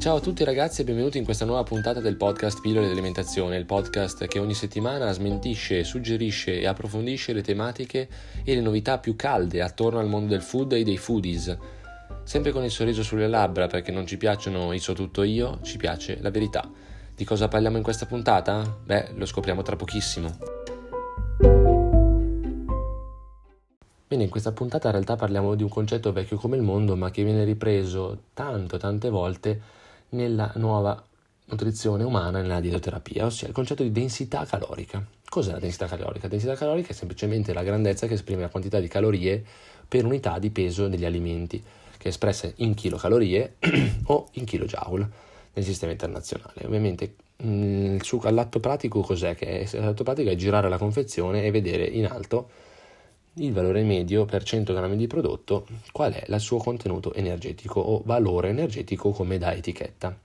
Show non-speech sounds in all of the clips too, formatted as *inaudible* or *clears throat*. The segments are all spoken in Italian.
Ciao a tutti ragazzi e benvenuti in questa nuova puntata del podcast Pillole di Alimentazione, il podcast che ogni settimana smentisce, suggerisce e approfondisce le tematiche e le novità più calde attorno al mondo del food e dei foodies. Sempre con il sorriso sulle labbra perché non ci piacciono i so tutto io, ci piace la verità. Di cosa parliamo in questa puntata? Beh, lo scopriamo tra pochissimo. Bene, in questa puntata in realtà parliamo di un concetto vecchio come il mondo, ma che viene ripreso tanto, tante volte nella nuova nutrizione umana nella dietoterapia, ossia il concetto di densità calorica. Cos'è la densità calorica? La densità calorica è semplicemente la grandezza che esprime la quantità di calorie per unità di peso degli alimenti, che è espressa in chilocalorie *clears throat* o in kilojoule nel sistema internazionale. Ovviamente mm, il suo, all'atto pratico cos'è? Che è, l'atto pratico è girare la confezione e vedere in alto il valore medio per 100 grammi di prodotto, qual è il suo contenuto energetico o valore energetico come da etichetta.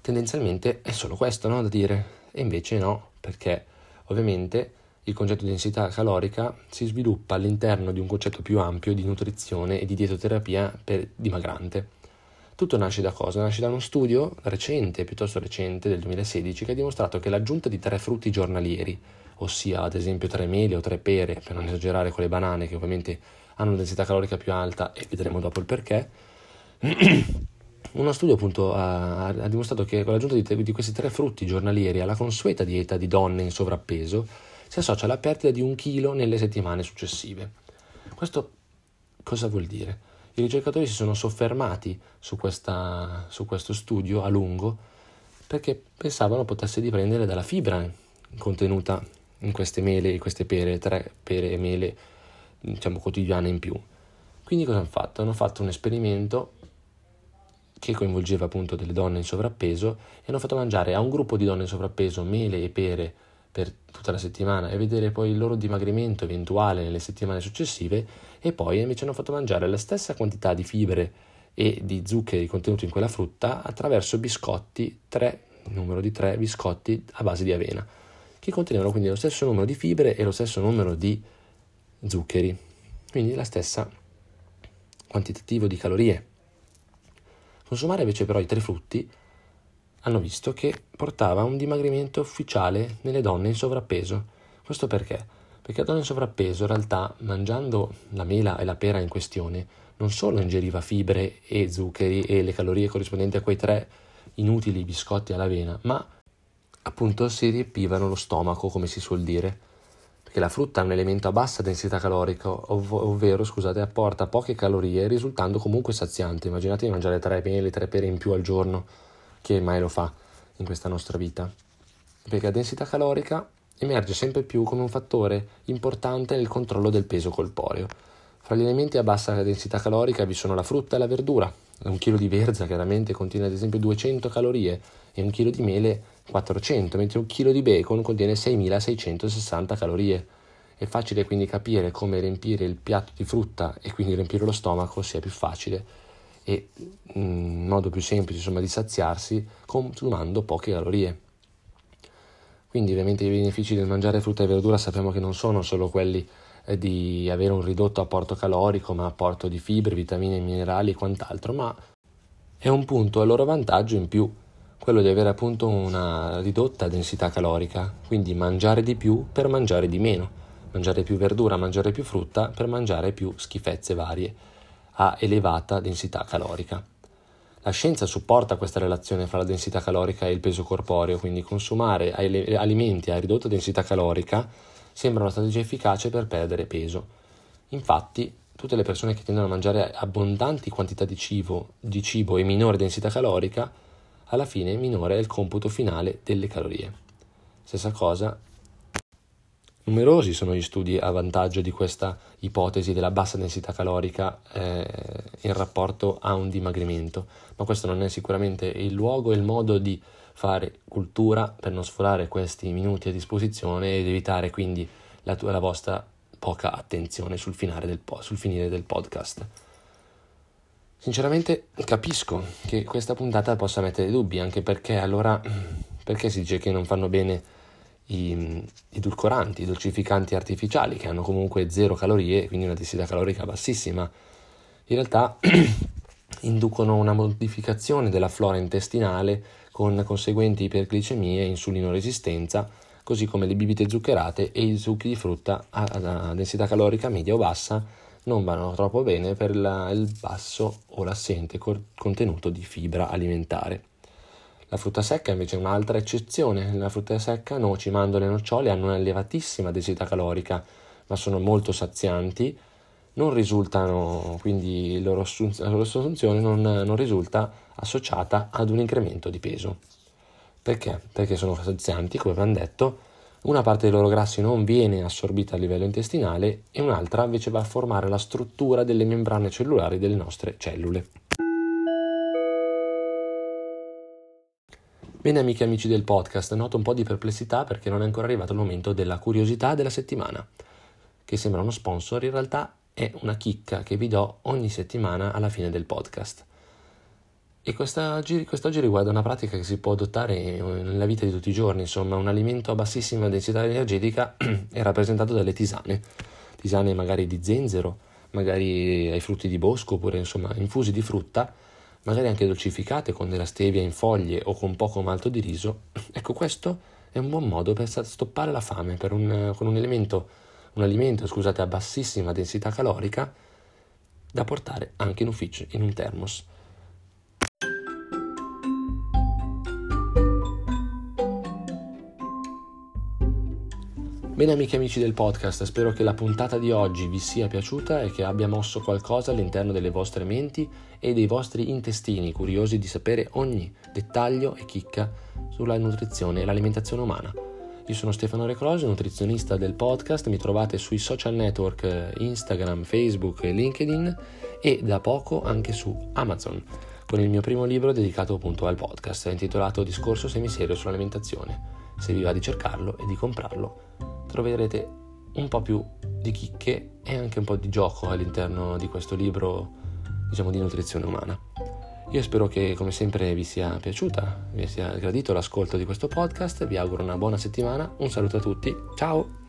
Tendenzialmente è solo questo no, da dire, e invece no, perché ovviamente il concetto di densità calorica si sviluppa all'interno di un concetto più ampio di nutrizione e di dietoterapia per dimagrante. Tutto nasce da cosa? Nasce da uno studio recente, piuttosto recente, del 2016, che ha dimostrato che l'aggiunta di tre frutti giornalieri, ossia ad esempio tre mele o tre pere, per non esagerare con le banane che ovviamente hanno una densità calorica più alta e vedremo dopo il perché, *clears throat* uno studio appunto ha, ha dimostrato che con l'aggiunta di, di, questi tre frutti giornalieri alla consueta dieta di donne in sovrappeso si associa alla perdita di un chilo nelle settimane successive. Questo cosa vuol dire? I ricercatori si sono soffermati su, questa, su questo studio a lungo perché pensavano potesse dipendere dalla fibra contenuta in queste mele, in queste pere, tre pere e mele diciamo quotidiane in più. Quindi cosa hanno fatto? Hanno fatto un esperimento che coinvolgeva appunto delle donne in sovrappeso e hanno fatto mangiare a un gruppo di donne in sovrappeso mele e pere per tutta la settimana e vedere poi il loro dimagrimento eventuale nelle settimane successive e poi invece hanno fatto mangiare la stessa quantità di fibre e di zuccheri contenuti in quella frutta attraverso biscotti, tre, numero di tre biscotti a base di avena che contenevano quindi lo stesso numero di fibre e lo stesso numero di zuccheri, quindi la stessa quantitativo di calorie. Consumare invece però i tre frutti hanno visto che portava un dimagrimento ufficiale nelle donne in sovrappeso. Questo perché? Perché la donna in sovrappeso in realtà mangiando la mela e la pera in questione non solo ingeriva fibre e zuccheri e le calorie corrispondenti a quei tre inutili biscotti all'avena, ma appunto si riempivano lo stomaco, come si suol dire, perché la frutta è un elemento a bassa densità calorica, ov- ovvero scusate, apporta poche calorie, risultando comunque saziante. Immaginate di mangiare tre mele, tre pere in più al giorno, che mai lo fa in questa nostra vita. Perché la densità calorica emerge sempre più come un fattore importante nel controllo del peso corporeo. Fra gli elementi a bassa densità calorica vi sono la frutta e la verdura. Un chilo di verza chiaramente contiene ad esempio 200 calorie e un chilo di mele 400, mentre un chilo di bacon contiene 6660 calorie. È facile quindi capire come riempire il piatto di frutta e quindi riempire lo stomaco sia più facile e un mm, modo più semplice insomma, di saziarsi consumando poche calorie. Quindi ovviamente i benefici del mangiare frutta e verdura sappiamo che non sono solo quelli eh, di avere un ridotto apporto calorico, ma apporto di fibre, vitamine, minerali e quant'altro, ma è un punto a loro vantaggio in più quello di avere appunto una ridotta densità calorica, quindi mangiare di più per mangiare di meno, mangiare più verdura, mangiare più frutta per mangiare più schifezze varie a elevata densità calorica. La scienza supporta questa relazione fra la densità calorica e il peso corporeo, quindi consumare alimenti a ridotta densità calorica sembra una strategia efficace per perdere peso. Infatti, tutte le persone che tendono a mangiare abbondanti quantità di cibo, di cibo e minore densità calorica alla fine minore è il computo finale delle calorie. Stessa cosa, numerosi sono gli studi a vantaggio di questa ipotesi della bassa densità calorica eh, in rapporto a un dimagrimento, ma questo non è sicuramente il luogo e il modo di fare cultura per non sforare questi minuti a disposizione ed evitare quindi la, tua, la vostra poca attenzione sul, del, sul finire del podcast. Sinceramente capisco che questa puntata possa mettere dubbi, anche perché allora perché si dice che non fanno bene i, i edulcoranti, i dolcificanti artificiali, che hanno comunque zero calorie, quindi una densità calorica bassissima. In realtà *clears throat* inducono una modificazione della flora intestinale con conseguenti iperglicemie e insulinoresistenza, così come le bibite zuccherate e i succhi di frutta a, densità calorica media o bassa non vanno troppo bene per la, il basso o l'assente contenuto di fibra alimentare. La frutta secca invece è un'altra eccezione. La frutta secca, noci, mandorle e nocciole hanno un'elevatissima densità calorica, ma sono molto sazianti. Non risultano, quindi loro, la loro assunzione non, non risulta associata ad un incremento di peso. Perché? Perché sono sazianti, come abbiamo detto, una parte dei loro grassi non viene assorbita a livello intestinale e un'altra invece va a formare la struttura delle membrane cellulari delle nostre cellule. Bene amiche e amici del podcast, noto un po' di perplessità perché non è ancora arrivato il momento della curiosità della settimana, che sembra uno sponsor, in realtà è una chicca che vi do ogni settimana alla fine del podcast. E quest'oggi, quest'oggi riguarda una pratica che si può adottare nella vita di tutti i giorni, insomma un alimento a bassissima densità energetica *clears throat* è rappresentato dalle tisane, tisane magari di zenzero, magari ai frutti di bosco oppure insomma infusi di frutta magari anche dolcificate con della stevia in foglie o con poco malto di riso, *clears throat* ecco questo è un buon modo per stoppare la fame un, con un, elemento, un alimento scusate, a bassissima densità calorica da portare anche in ufficio, in un thermos. Bene amiche e amici del podcast, spero che la puntata di oggi vi sia piaciuta e che abbia mosso qualcosa all'interno delle vostre menti e dei vostri intestini, curiosi di sapere ogni dettaglio e chicca sulla nutrizione e l'alimentazione umana. Io sono Stefano Recrosi, nutrizionista del podcast, mi trovate sui social network eh, Instagram, Facebook e LinkedIn e da poco anche su Amazon con il mio primo libro dedicato appunto al podcast, intitolato Discorso semiserio sull'alimentazione. Se vi va di cercarlo e di comprarlo, troverete un po' più di chicche e anche un po' di gioco all'interno di questo libro, diciamo, di nutrizione umana. Io spero che come sempre vi sia piaciuta, vi sia gradito l'ascolto di questo podcast, vi auguro una buona settimana, un saluto a tutti, ciao!